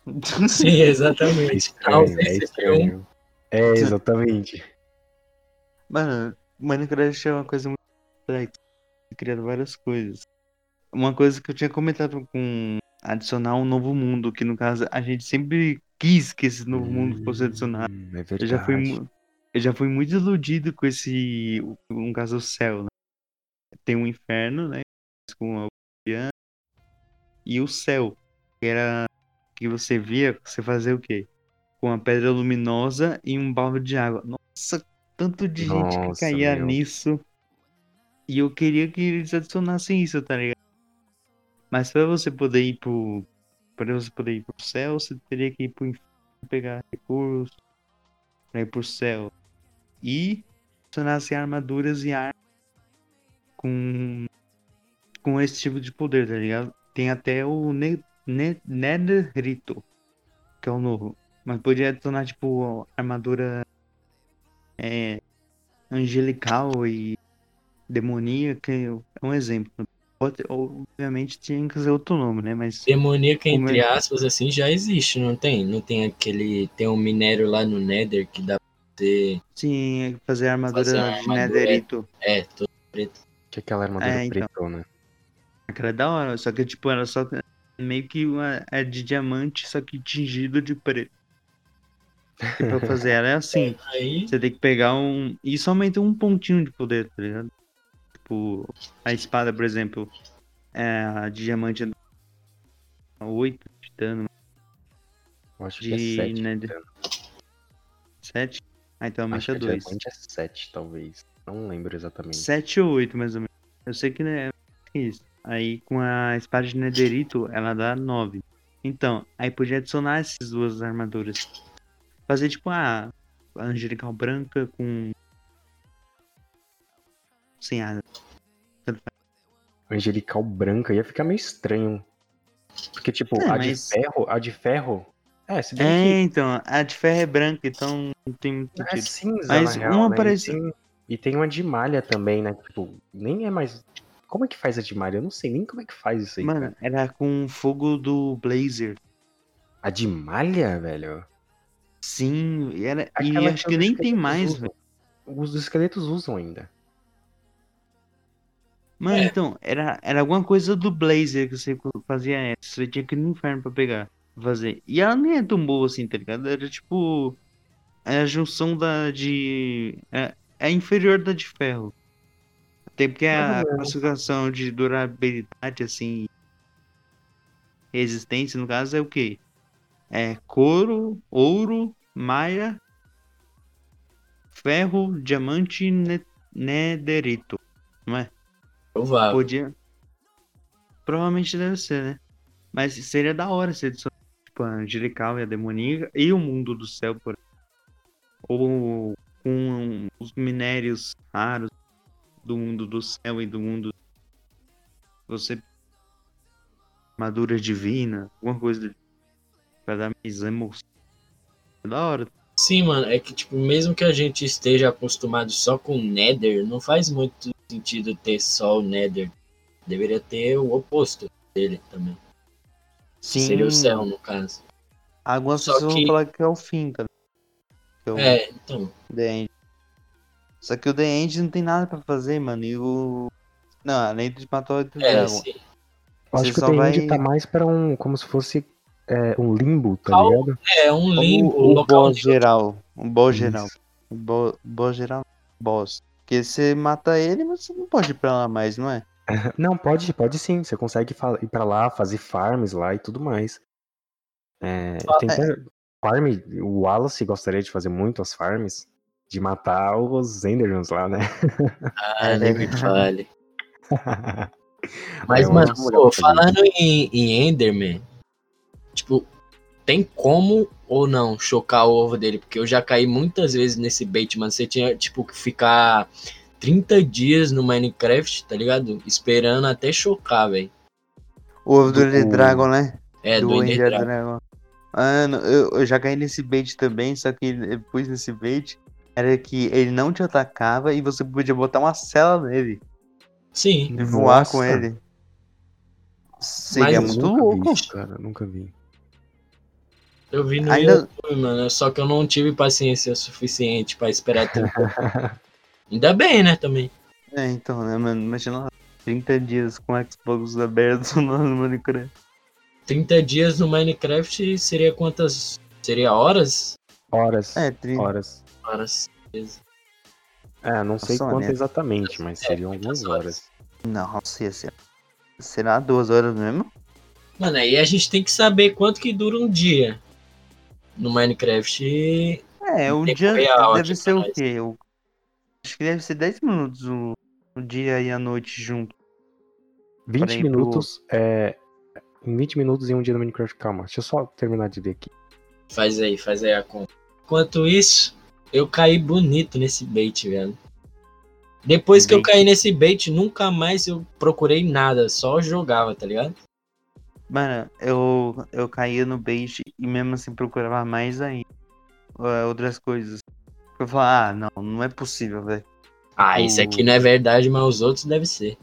Sim, É exatamente. estranho, Talvez é seja um estranho. É, exatamente. Mano, Minecraft é uma coisa muito complexa. Criando várias coisas. Uma coisa que eu tinha comentado com adicionar um novo mundo, que no caso a gente sempre quis que esse novo mundo fosse adicionado. Hum, É Eu verdade. já fui, eu já fui muito iludido com esse, no caso, o céu, né? Tem um inferno, né? Com a e o céu, que era que você via, você fazia o quê? Com uma pedra luminosa e um balde de água. Nossa, tanto de gente que Nossa, caía meu. nisso. E eu queria que eles adicionassem isso, tá ligado? Mas pra você poder ir pro. Pra você poder ir pro céu, você teria que ir pro inferno pegar recursos pra ir pro céu. E adicionasse armaduras e armas com. com esse tipo de poder, tá ligado? Tem até o ne ne Netherito, que é o novo. Mas podia adicionar, tipo, armadura é, angelical e demoníaca, é um exemplo. Obviamente tinha que ser outro nome, né? Mas Demoníaca, entre é? aspas, assim, já existe, não tem? Não tem aquele. Tem um minério lá no Nether que dá pra ter. sim, fazer armadura Fazer de armadura, Netherito. É, todo preto. Que é aquela armadura É, então. pretona. Aquela é da hora, só que tipo, era só meio que uma, é de diamante, só que tingido de preto. E pra fazer ela é assim, Aí. você tem que pegar um. E só aumenta um pontinho de poder, tá ligado? Tipo, a espada, por exemplo, é a de diamante é 8 de dano, Eu acho de que é 7. Nether- 7? Ah, então aumenta que 2. diamante é 7, talvez. Não lembro exatamente. 7 ou 8, mais ou menos. Eu sei que é isso. Aí com a espada de Netherito, ela dá 9. Então, aí podia adicionar essas duas armaduras. Fazer tipo a angelical branca com. Sem asa. Angelical branca ia ficar meio estranho. Porque, tipo, É, a mas- de ferro, a de ferro. É, se bem É, então, a de ferro é branca, então não tem muito que é sentido. cinza, Mas real, uma né? parece- E tem, e tem uma de malha também, né? Tipo, nem é mais. Como é que faz a de malha? Eu não sei nem como é que faz isso aí. Mano, cara. era com fogo do Blazer. A de malha, velho? Sim, e era, e Aquela acho que os nem tem mais, velho. Os esqueletos usam ainda. Mano, É. então, era, era alguma coisa do Blazer que você fazia essa. Você tinha que ir no inferno pra pegar, fazer. E ela nem é tão boa assim, tá ligado? Era tipo. é a junção da de. É, é inferior da de ferro. Até porque a classificação de durabilidade, assim. Resistência, no caso, é o quê? É couro, ouro, maia, ferro, diamante e ne- nederito. Não é? Provável. Podia. Provavelmente deve ser, né? Mas seria da hora se adicionar tipo, a Angelical e a Demoníaca e o Mundo do Céu, por Ou com os minérios raros do Mundo do Céu e do Mundo. Você. Armadura divina, alguma coisa do- pra dar mais emoção. É da hora. Sim, mano, é que, tipo, mesmo que a gente esteja acostumado só com Nether, não faz muito sentido ter só o Nether. Deveria ter o oposto dele também. Seria o céu, no caso. Algumas Só pessoas que- vão falar que é o fim, tá? Que é o É, então. The End. Só que o The End não tem nada pra fazer, mano. E o. Não, além de matar o É, Dragon. sim. Eu acho Você que o só The vai- End tá mais pra um. como se fosse é, um limbo, tá Cal- ligado? É um limbo, o, o local boss geral. Boss Isso. geral. O bo, boss geral. Boss. Porque você mata ele, mas você não pode ir pra lá mais, não é? Não, pode, pode sim. Você consegue ir pra lá, fazer farms lá e tudo mais. É, tem até farm, o Wallace gostaria de fazer muito as farms, de matar os Endermans lá, né? Ah, nem me fale. Mas, É, eu mano, pô, falando em, em Enderman, tipo, tem como ou não chocar o ovo dele? Porque eu já caí muitas vezes nesse bait, mano. Você tinha, tipo, que ficar 30 dias no Minecraft, tá ligado? Esperando até chocar, velho. O ovo do Do- Ender Dragon, né? É, do, Ender Ender Dragon. Dragon. Mano, eu, eu já caí nesse bait também, só que depois nesse bait era que ele não te atacava e você podia botar uma cela nele Sim, e voar com Nossa. ele. Seria Mas muito louco. Vi cara, nunca vi. Eu vi no Ainda- YouTube, mano. Só que eu não tive paciência suficiente pra esperar 30 Ainda bem, né, também. É, então, né, mano? Imagina lá, 30 dias com Xbox aberto no Minecraft. 30 dias no Minecraft seria quantas? Seria horas? Horas. É, 30. Horas. Horas. É, não sei Nossa, quanto né? exatamente, mas É, seriam algumas horas. horas. Nossa, ia ser. Será duas horas mesmo? Mano, aí a gente tem que saber quanto que dura um dia no Minecraft. É, o dia ver deve ótica ser o quê? O- Acho que deve ser 10 minutos o, o dia e a noite junto. 20 ir pro- minutos, é. Em 20 minutos em um dia no Minecraft. Calma, deixa eu só terminar de ler aqui. Faz aí, faz aí a conta. Enquanto isso, eu caí bonito nesse bait, velho. Depois que eu Bait. caí nesse bait, nunca mais eu procurei nada, só jogava, tá ligado? Mano, eu, eu caía no bait e mesmo assim procurava mais ainda. é, outras coisas. Eu falava, ah, não, não é possível, velho. Ah, esse aqui não é verdade, mas os outros devem ser.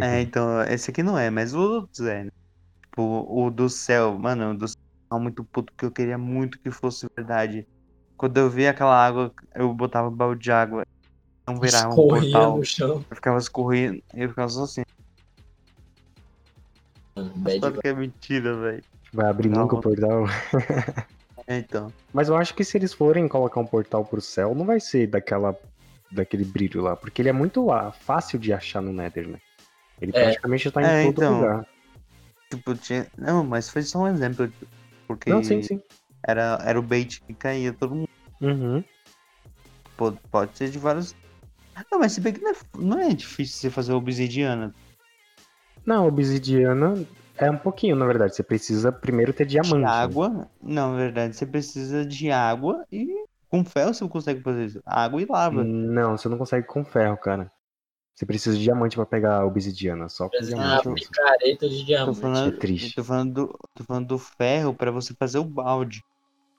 É, então, esse aqui não é, mas os outros é, né? Tipo, o do céu, mano, o do céu muito puto, porque eu queria muito que fosse verdade. Quando eu via aquela água, eu botava balde de água. Não virava um portal. no chão. Eu ficava escorrendo, eu ficava só assim. Bad Só que é mentira, velho. Vai abrir Não. nunca o portal. É, então. Mas eu acho que se eles forem colocar um portal pro céu, não vai ser daquela daquele brilho lá, porque ele é muito lá, fácil de achar no Nether, né? Ele É. praticamente tá em É, todo então. lugar. Tipo, tinha. Não, mas foi só um exemplo. Porque Não, sim, sim. Era, era o bait que caía todo mundo. Uhum. Pode, pode ser de vários. Não, mas se bem que não é, não é difícil você fazer obsidiana. Não, obsidiana é um pouquinho, na verdade. Você precisa primeiro ter diamante. De né? água. Não, na verdade, você precisa de água e com ferro você consegue fazer isso. Água e lava. Não, você não consegue com ferro, cara. Você precisa de diamante pra pegar a obsidiana, só com Ah, diamante. mesmo. picareta de Tô diamante. falando, é triste. Tô falando, do, tô falando do ferro pra você fazer o balde.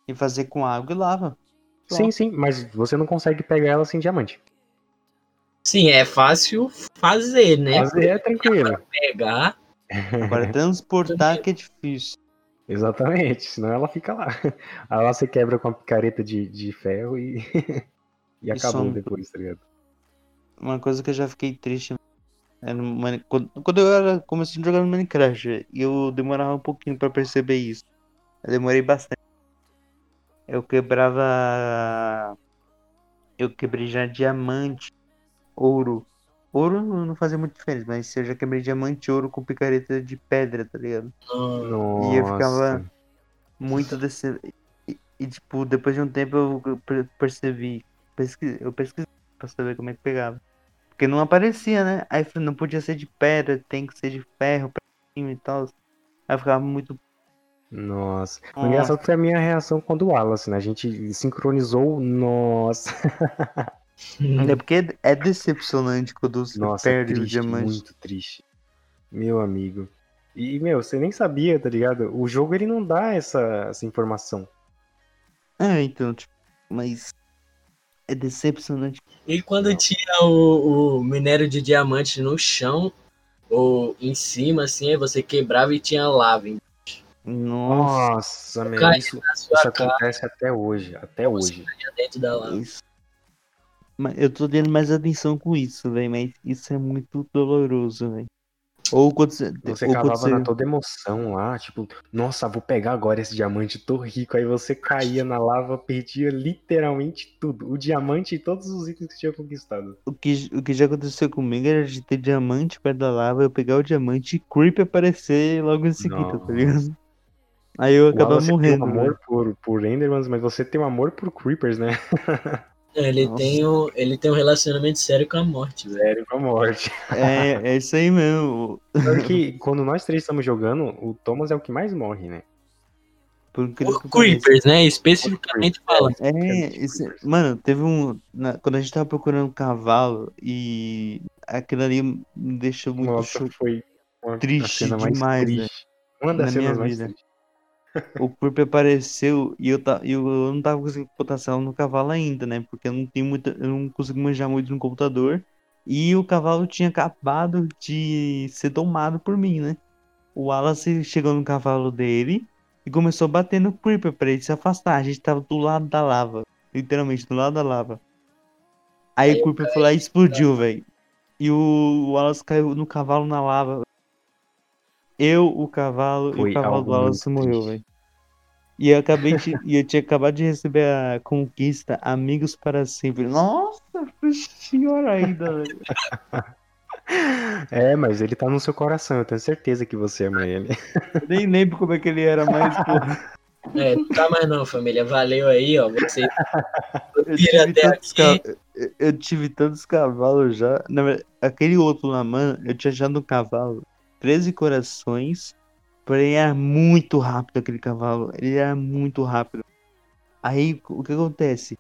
E fazer com água e lava. Sim, sim, mas você não consegue pegar ela sem diamante. Sim, é fácil fazer, né? Fazer é tranquilo. Pegar. Agora transportar que é difícil. Exatamente, senão ela fica lá. Aí lá você quebra com a picareta de, de ferro e. e acabou some. depois, tá ligado? Uma coisa que eu já fiquei triste é no Mine- quando, quando eu era, comecei a jogar no Minecraft, e eu demorava um pouquinho pra perceber isso. Eu demorei bastante. eu quebrava. Eu quebrei já diamante, ouro. Ouro não fazia muito diferença, mas eu já quebrei diamante ouro com picareta de pedra, tá ligado? Nossa. E eu ficava muito desse. E, e, tipo, depois de um tempo eu per- percebi. Pesquisei, eu pesquisei pra saber como é que pegava. Porque não aparecia, né? Aí eu falei, não podia ser de pedra, tem que ser de ferro pra cima e tal. Aí eu ficava muito. Nossa. O Nossa. engraçado foi a minha reação quando o Wallace, né? A gente sincronizou. Nossa. É porque é decepcionante quando você Nossa, perde o triste, diamante. muito triste. Meu amigo. E, meu, você nem sabia, tá ligado? O jogo, ele não dá essa, essa informação. É, então, tipo, mas é decepcionante. E quando tinha o, o minério de diamante no chão, ou em cima, assim, aí você quebrava e tinha lava em- Nossa, Nossa, meu, isso, isso acontece até hoje. Até hoje. dentro da lava. isso. Eu tô dando mais atenção com isso, velho, mas isso é muito doloroso, velho. Ou quando você. Você ou cavava você... na toda emoção lá, tipo, nossa, vou pegar agora esse diamante, tô rico. Aí você caía na lava, perdia literalmente tudo. O diamante e todos os itens que tinha conquistado. O que, o que já aconteceu comigo era de ter diamante perto da lava, eu pegar o diamante e creep aparecer logo em seguida, tá ligado? Aí eu acabava Wallace tem morrendo. um amor por, por Endermans, mas você tem um amor por Creepers, né? Ele Nossa. tem, um, ele tem um relacionamento sério com a morte, velho. Sério, com a morte. É, é isso aí mesmo. Porque quando nós três estamos jogando, o Thomas é o que mais morre, né? Por incrível que. Creepers, né? Especificamente falando. É, esse- mano, teve um. na- quando a gente tava procurando um cavalo e aquilo ali me deixou muito Nossa, cho- foi uma, a triste demais, né? triste. Uma das na minha cenas mais vida. tristes. O corpo apareceu e eu, ta, eu, eu não tava conseguindo potencial no cavalo ainda, né? Porque eu não tenho muita. Eu não consigo manjar muito no computador. E o cavalo tinha acabado de ser domado por mim, né? O Wallace chegou no cavalo dele e começou a bater no Creeper pra ele se afastar. A gente tava do lado da lava. Literalmente, do lado da lava. Aí, Aí o Creeper foi lá e explodiu, velho. E o Wallace caiu no cavalo na lava. Eu, o cavalo e Foi o cavalo do Wallace morreu, velho. E eu acabei de, e eu tinha acabado de receber a conquista Amigos para Sempre. Nossa, pior ainda, velho. É, mas ele tá no seu coração, eu tenho certeza que você ama ele. Eu nem lembro como é que ele era mais, porra. É, não tá mais não, família. Valeu aí, ó. Você Eu tive, até tantos aqui. ca- eu- eu tive tantos cavalos já. Na verdade, aquele outro lá, mano, eu tinha já no cavalo 13 corações. Porém, era muito rápido aquele cavalo. Ele era muito rápido. Aí, o que acontece?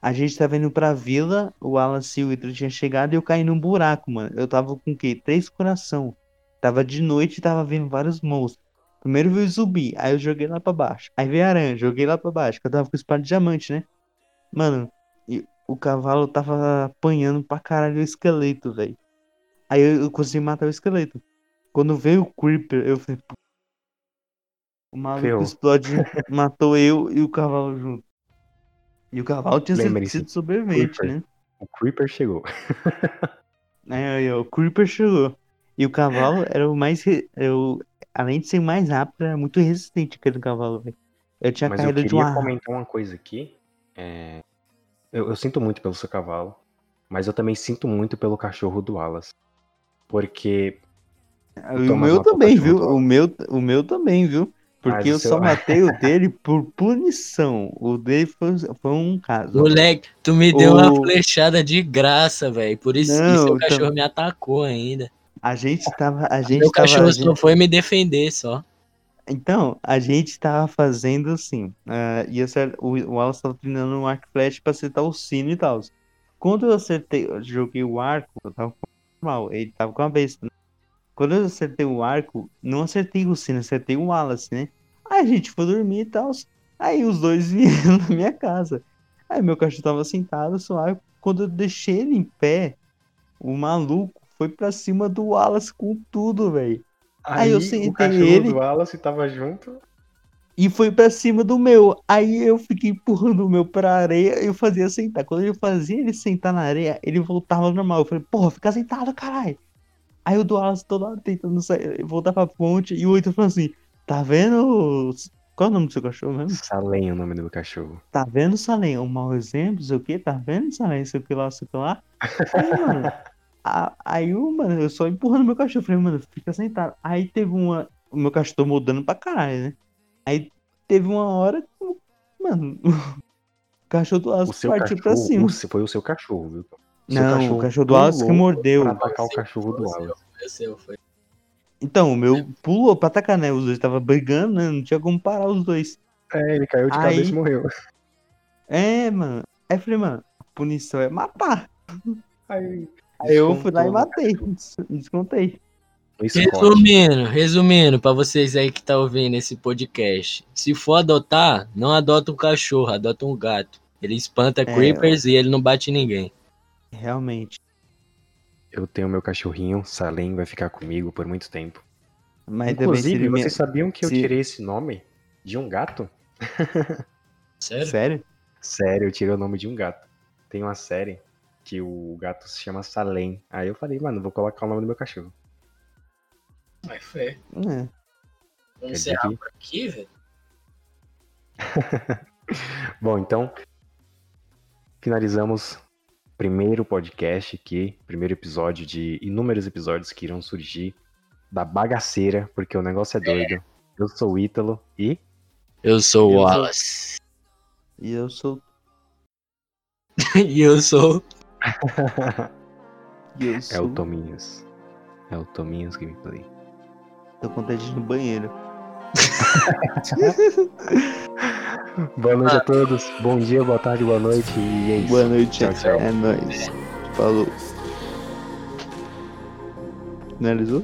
A gente tava indo pra vila, o Wallace e o Ítalo tinham chegado e eu caí num buraco, mano. Eu tava com o quê? Três coração. Tava de noite e tava vendo vários monstros. Primeiro veio o zumbi, aí eu joguei lá pra baixo. Aí veio a aranha, joguei lá pra baixo, que eu tava com espada de diamante, né? Mano, o cavalo tava apanhando pra caralho o esqueleto, velho. Aí eu, eu consegui matar o esqueleto. Quando veio o Creeper, eu falei. O maluco explode, matou eu e o cavalo junto. E o cavalo tinha sido, sido sobrevivente, Creeper. né? O Creeper chegou. Aí, ó, o Creeper chegou. E o cavalo era o mais. era o- além de ser mais rápido, era muito resistente aquele cavalo, velho. Eu tinha Mas eu caído de queria uma. comentar uma coisa aqui. É, Eu, eu sinto muito pelo seu cavalo, mas eu também sinto muito pelo cachorro do Wallace. Porque o meu também, viu? O meu, o meu também, viu? Porque Mas eu só matei o dele por punição. O dele foi, foi um caso. Moleque, tu me deu O- uma flechada de graça, velho. Por isso que seu cachorro me atacou ainda. A gente tava. A gente Meu tava. cachorro a só gente- foi me defender só. Então, a gente tava fazendo assim. ah, ia ser, o o Wallace tava treinando um arco e flecha pra acertar o sino e tal. Quando eu acertei, eu joguei o arco, eu tava normal, ele tava com a besta. Quando eu acertei o arco, não acertei o sino, acertei o Wallace, né? Aí a gente foi dormir e tal. Aí os dois vieram na minha casa. Aí meu cachorro tava sentado, suave. Quando eu deixei ele em pé, o maluco foi pra cima do Wallace com tudo, velho. Aí eu sentei o cachorro ele- do Wallace tava junto. E foi pra cima do meu. Aí eu fiquei empurrando o meu pra areia e eu fazia sentar. Quando eu fazia ele sentar na areia, ele voltava normal. Eu falei, porra, fica sentado, caralho. Aí o Dualas todo lado tentando sair, voltar pra ponte. E o Oito falou assim: tá vendo, Qual é o nome do seu cachorro mesmo? Salem é o nome do meu cachorro. Tá vendo, Salem? Um mau exemplo, sei o quê? Tá vendo, Salem? Sei o que lá, sei o que lá. Aí, mano, a- aí, o- mano, eu só empurrando meu cachorro. Falei, mano, fica sentado. Aí teve uma. O meu cachorro tomou dano pra caralho, né? Aí teve uma hora que, mano, o cachorro do Wallace seu partiu pra cachorro, cima. o seu- foi o seu cachorro, viu? Não, o cachorro do Wallace que mordeu. Pra atacar o cachorro do Wallace. Foi seu, foi. Então, o meu pulou pra atacar, né? Os dois estavam brigando, né? Não tinha como parar os dois. É, ele caiu de Aí- cabeça e morreu. É, mano. Aí eu falei, mano, a punição é matar. Aí, Aí eu fui lá e no matei. Descontei. Resumindo, resumindo, pra vocês aí que tá ouvindo esse podcast. Se for adotar, não adota um cachorro, adota um gato. Ele espanta creepers e ele não bate ninguém. Realmente. Eu tenho meu cachorrinho, Salem, vai ficar comigo por muito tempo. Mas Inclusive, seria minha... vocês sabiam que eu se- tirei esse nome de um gato? Sério? Sério? Sério, eu tirei o nome de um gato. Tem uma série que o gato se chama Salem. Aí eu falei, mano, vou colocar o nome do meu cachorro. Mas foi. É. Vamos encerrar por aqui, velho? Bom, então, finalizamos primeiro podcast aqui, primeiro episódio de inúmeros episódios que irão surgir da bagaceira, porque o negócio é doido. Eu sou o Ítalo e Eu sou o Wallace. E eu sou. e eu sou. E eu é sou. o Tominhas. É o Tominhas Gameplay. Tô contente no banheiro. Boa noite a todos. Bom dia, boa tarde, boa noite e é isso. Boa noite, Tchau, tchau. É nóis. Falou. Finalizou?